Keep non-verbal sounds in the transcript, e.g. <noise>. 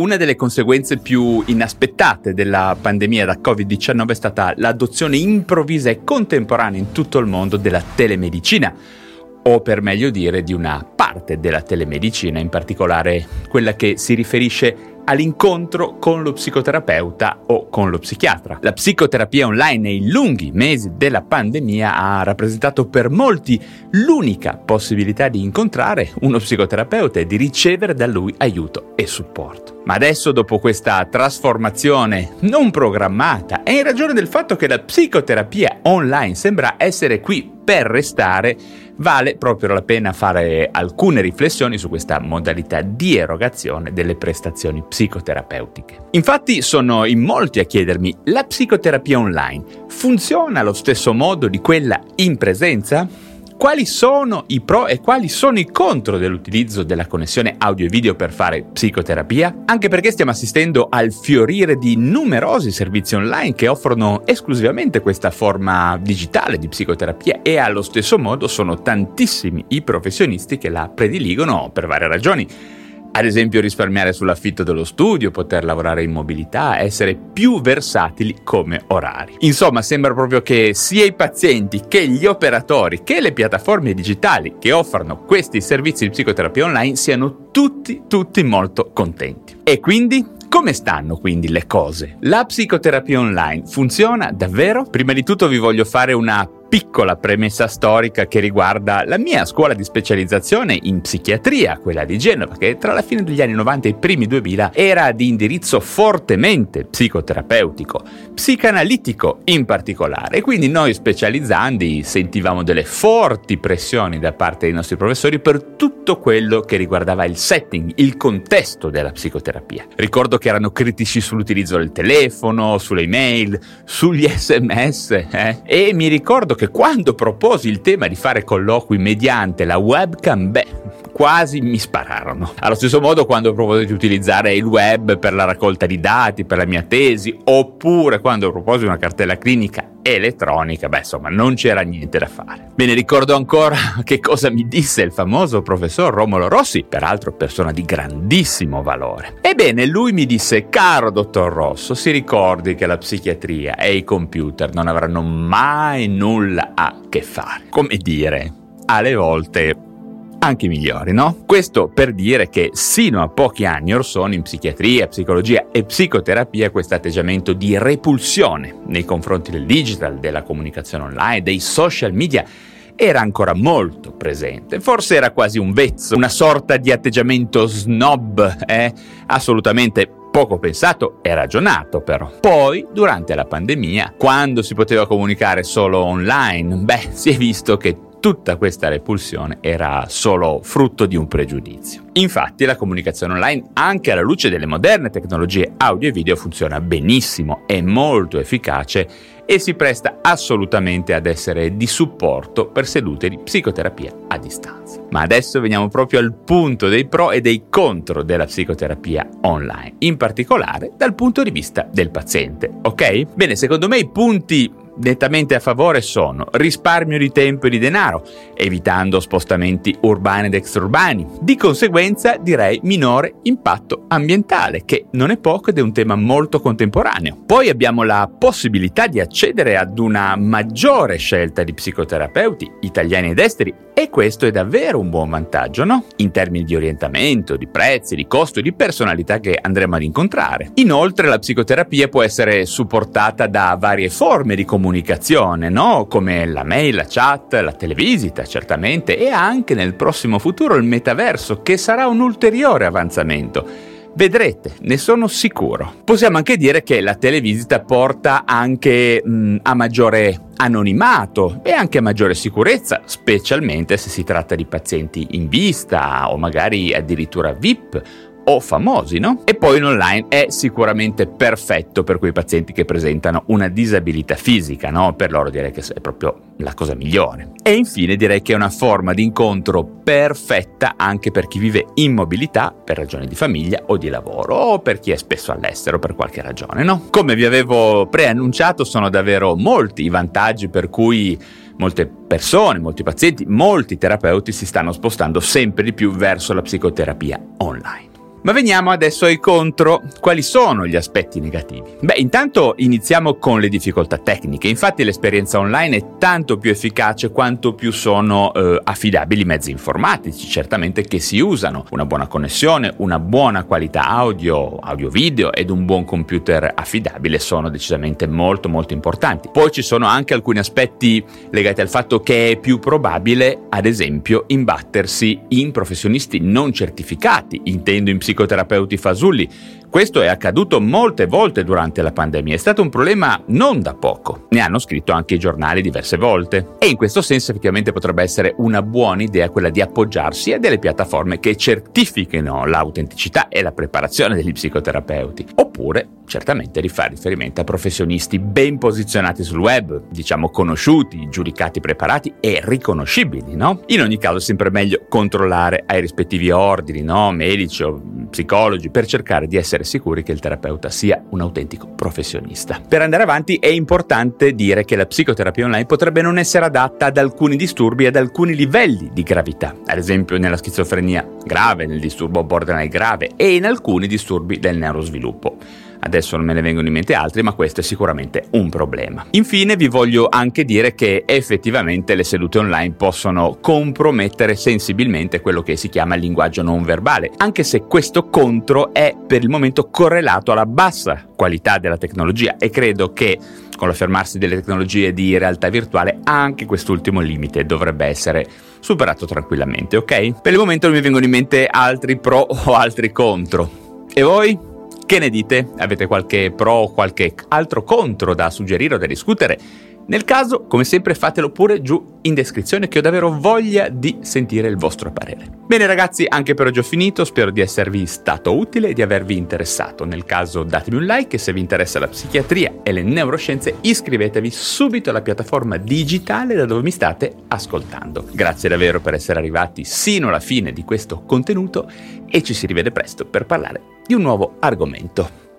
Una delle conseguenze più inaspettate della pandemia da Covid-19 è stata l'adozione improvvisa e contemporanea in tutto il mondo della telemedicina, o per meglio dire di una parte della telemedicina, in particolare quella che si riferisce all'incontro con lo psicoterapeuta o con lo psichiatra. La psicoterapia online nei lunghi mesi della pandemia ha rappresentato per molti l'unica possibilità di incontrare uno psicoterapeuta e di ricevere da lui aiuto e supporto. Ma adesso, dopo questa trasformazione non programmata e in ragione del fatto che la psicoterapia online sembra essere qui per restare, vale proprio la pena fare alcune riflessioni su questa modalità di erogazione delle prestazioni psicoterapeutiche. Infatti sono in molti a chiedermi, la psicoterapia online funziona allo stesso modo di quella in presenza? Quali sono i pro e quali sono i contro dell'utilizzo della connessione audio e video per fare psicoterapia? Anche perché stiamo assistendo al fiorire di numerosi servizi online che offrono esclusivamente questa forma digitale di psicoterapia e allo stesso modo sono tantissimi i professionisti che la prediligono per varie ragioni ad esempio risparmiare sull'affitto dello studio, poter lavorare in mobilità, essere più versatili come orari. Insomma, sembra proprio che sia i pazienti che gli operatori che le piattaforme digitali che offrono questi servizi di psicoterapia online siano tutti, tutti molto contenti. E quindi come stanno quindi le cose? La psicoterapia online funziona davvero? Prima di tutto vi voglio fare una piccola premessa storica che riguarda la mia scuola di specializzazione in psichiatria, quella di Genova, che tra la fine degli anni 90 e i primi 2000 era di indirizzo fortemente psicoterapeutico, psicanalitico in particolare. Quindi noi specializzandi sentivamo delle forti pressioni da parte dei nostri professori per tutto quello che riguardava il setting, il contesto della psicoterapia. Ricordo che erano critici sull'utilizzo del telefono, sulle email, sugli <laughs> sms, eh? e mi ricordo che quando proposi il tema di fare colloqui mediante la webcam, beh, quasi mi spararono. Allo stesso modo quando proposi di utilizzare il web per la raccolta di dati, per la mia tesi, oppure quando proposi una cartella clinica elettronica, beh insomma non c'era niente da fare. Me ne ricordo ancora <laughs> che cosa mi disse il famoso professor Romolo Rossi, peraltro persona di grandissimo valore. Ebbene, lui mi disse, caro dottor Rosso, si ricordi che la psichiatria e i computer non avranno mai nulla a che fare. Come dire, alle volte anche migliori, no? Questo per dire che sino a pochi anni or sono in psichiatria, psicologia e psicoterapia questo atteggiamento di repulsione nei confronti del digital, della comunicazione online, dei social media era ancora molto presente. Forse era quasi un vezzo, una sorta di atteggiamento snob, eh? assolutamente poco pensato e ragionato però. Poi, durante la pandemia, quando si poteva comunicare solo online, beh, si è visto che tutta questa repulsione era solo frutto di un pregiudizio. Infatti la comunicazione online, anche alla luce delle moderne tecnologie audio e video, funziona benissimo, è molto efficace e si presta assolutamente ad essere di supporto per sedute di psicoterapia a distanza. Ma adesso veniamo proprio al punto dei pro e dei contro della psicoterapia online, in particolare dal punto di vista del paziente, ok? Bene, secondo me i punti nettamente a favore sono risparmio di tempo e di denaro, evitando spostamenti urbani ed extraurbani. Di conseguenza direi minore impatto ambientale, che non è poco ed è un tema molto contemporaneo. Poi abbiamo la possibilità di accedere ad una maggiore scelta di psicoterapeuti italiani ed esteri questo è davvero un buon vantaggio, no? In termini di orientamento, di prezzi, di costo e di personalità che andremo ad incontrare. Inoltre la psicoterapia può essere supportata da varie forme di comunicazione, no? Come la mail, la chat, la televisita, certamente, e anche nel prossimo futuro il metaverso, che sarà un ulteriore avanzamento. Vedrete, ne sono sicuro. Possiamo anche dire che la televisita porta anche mh, a maggiore anonimato e anche maggiore sicurezza, specialmente se si tratta di pazienti in vista o magari addirittura VIP o famosi, no? E poi in online è sicuramente perfetto per quei pazienti che presentano una disabilità fisica, no? Per loro direi che è proprio la cosa migliore. E infine direi che è una forma di incontro perfetta anche per chi vive in mobilità per ragioni di famiglia o di lavoro o per chi è spesso all'estero per qualche ragione, no? Come vi avevo preannunciato sono davvero molti i vantaggi per cui molte persone, molti pazienti, molti terapeuti si stanno spostando sempre di più verso la psicoterapia online. Ma veniamo adesso ai contro. Quali sono gli aspetti negativi? Beh, intanto iniziamo con le difficoltà tecniche. Infatti l'esperienza online è tanto più efficace quanto più sono eh, affidabili i mezzi informatici, certamente che si usano. Una buona connessione, una buona qualità audio, audio-video ed un buon computer affidabile sono decisamente molto molto importanti. Poi ci sono anche alcuni aspetti legati al fatto che è più probabile, ad esempio, imbattersi in professionisti non certificati, intendo in psicologia psicoterapeuti fasulli. Questo è accaduto molte volte durante la pandemia, è stato un problema non da poco. Ne hanno scritto anche i giornali diverse volte. E in questo senso effettivamente potrebbe essere una buona idea quella di appoggiarsi a delle piattaforme che certifichino l'autenticità e la preparazione degli psicoterapeuti. Oppure, certamente, di fare riferimento a professionisti ben posizionati sul web, diciamo conosciuti, giudicati preparati e riconoscibili, no? In ogni caso è sempre meglio controllare ai rispettivi ordini, no? Medici o psicologi per cercare di essere sicuri che il terapeuta sia un autentico professionista. Per andare avanti è importante dire che la psicoterapia online potrebbe non essere adatta ad alcuni disturbi e ad alcuni livelli di gravità, ad esempio nella schizofrenia grave, nel disturbo borderline grave e in alcuni disturbi del neurosviluppo. Adesso non me ne vengono in mente altri, ma questo è sicuramente un problema. Infine vi voglio anche dire che effettivamente le sedute online possono compromettere sensibilmente quello che si chiama il linguaggio non verbale, anche se questo contro è per il momento correlato alla bassa qualità della tecnologia e credo che con l'affermarsi delle tecnologie di realtà virtuale anche quest'ultimo limite dovrebbe essere superato tranquillamente, ok? Per il momento non mi vengono in mente altri pro o altri contro. E voi? Che ne dite? Avete qualche pro o qualche altro contro da suggerire o da discutere? Nel caso, come sempre, fatelo pure giù in descrizione che ho davvero voglia di sentire il vostro parere. Bene ragazzi, anche per oggi ho finito, spero di esservi stato utile e di avervi interessato. Nel caso datemi un like e se vi interessa la psichiatria e le neuroscienze iscrivetevi subito alla piattaforma digitale da dove mi state ascoltando. Grazie davvero per essere arrivati sino alla fine di questo contenuto e ci si rivede presto per parlare di un nuovo argomento.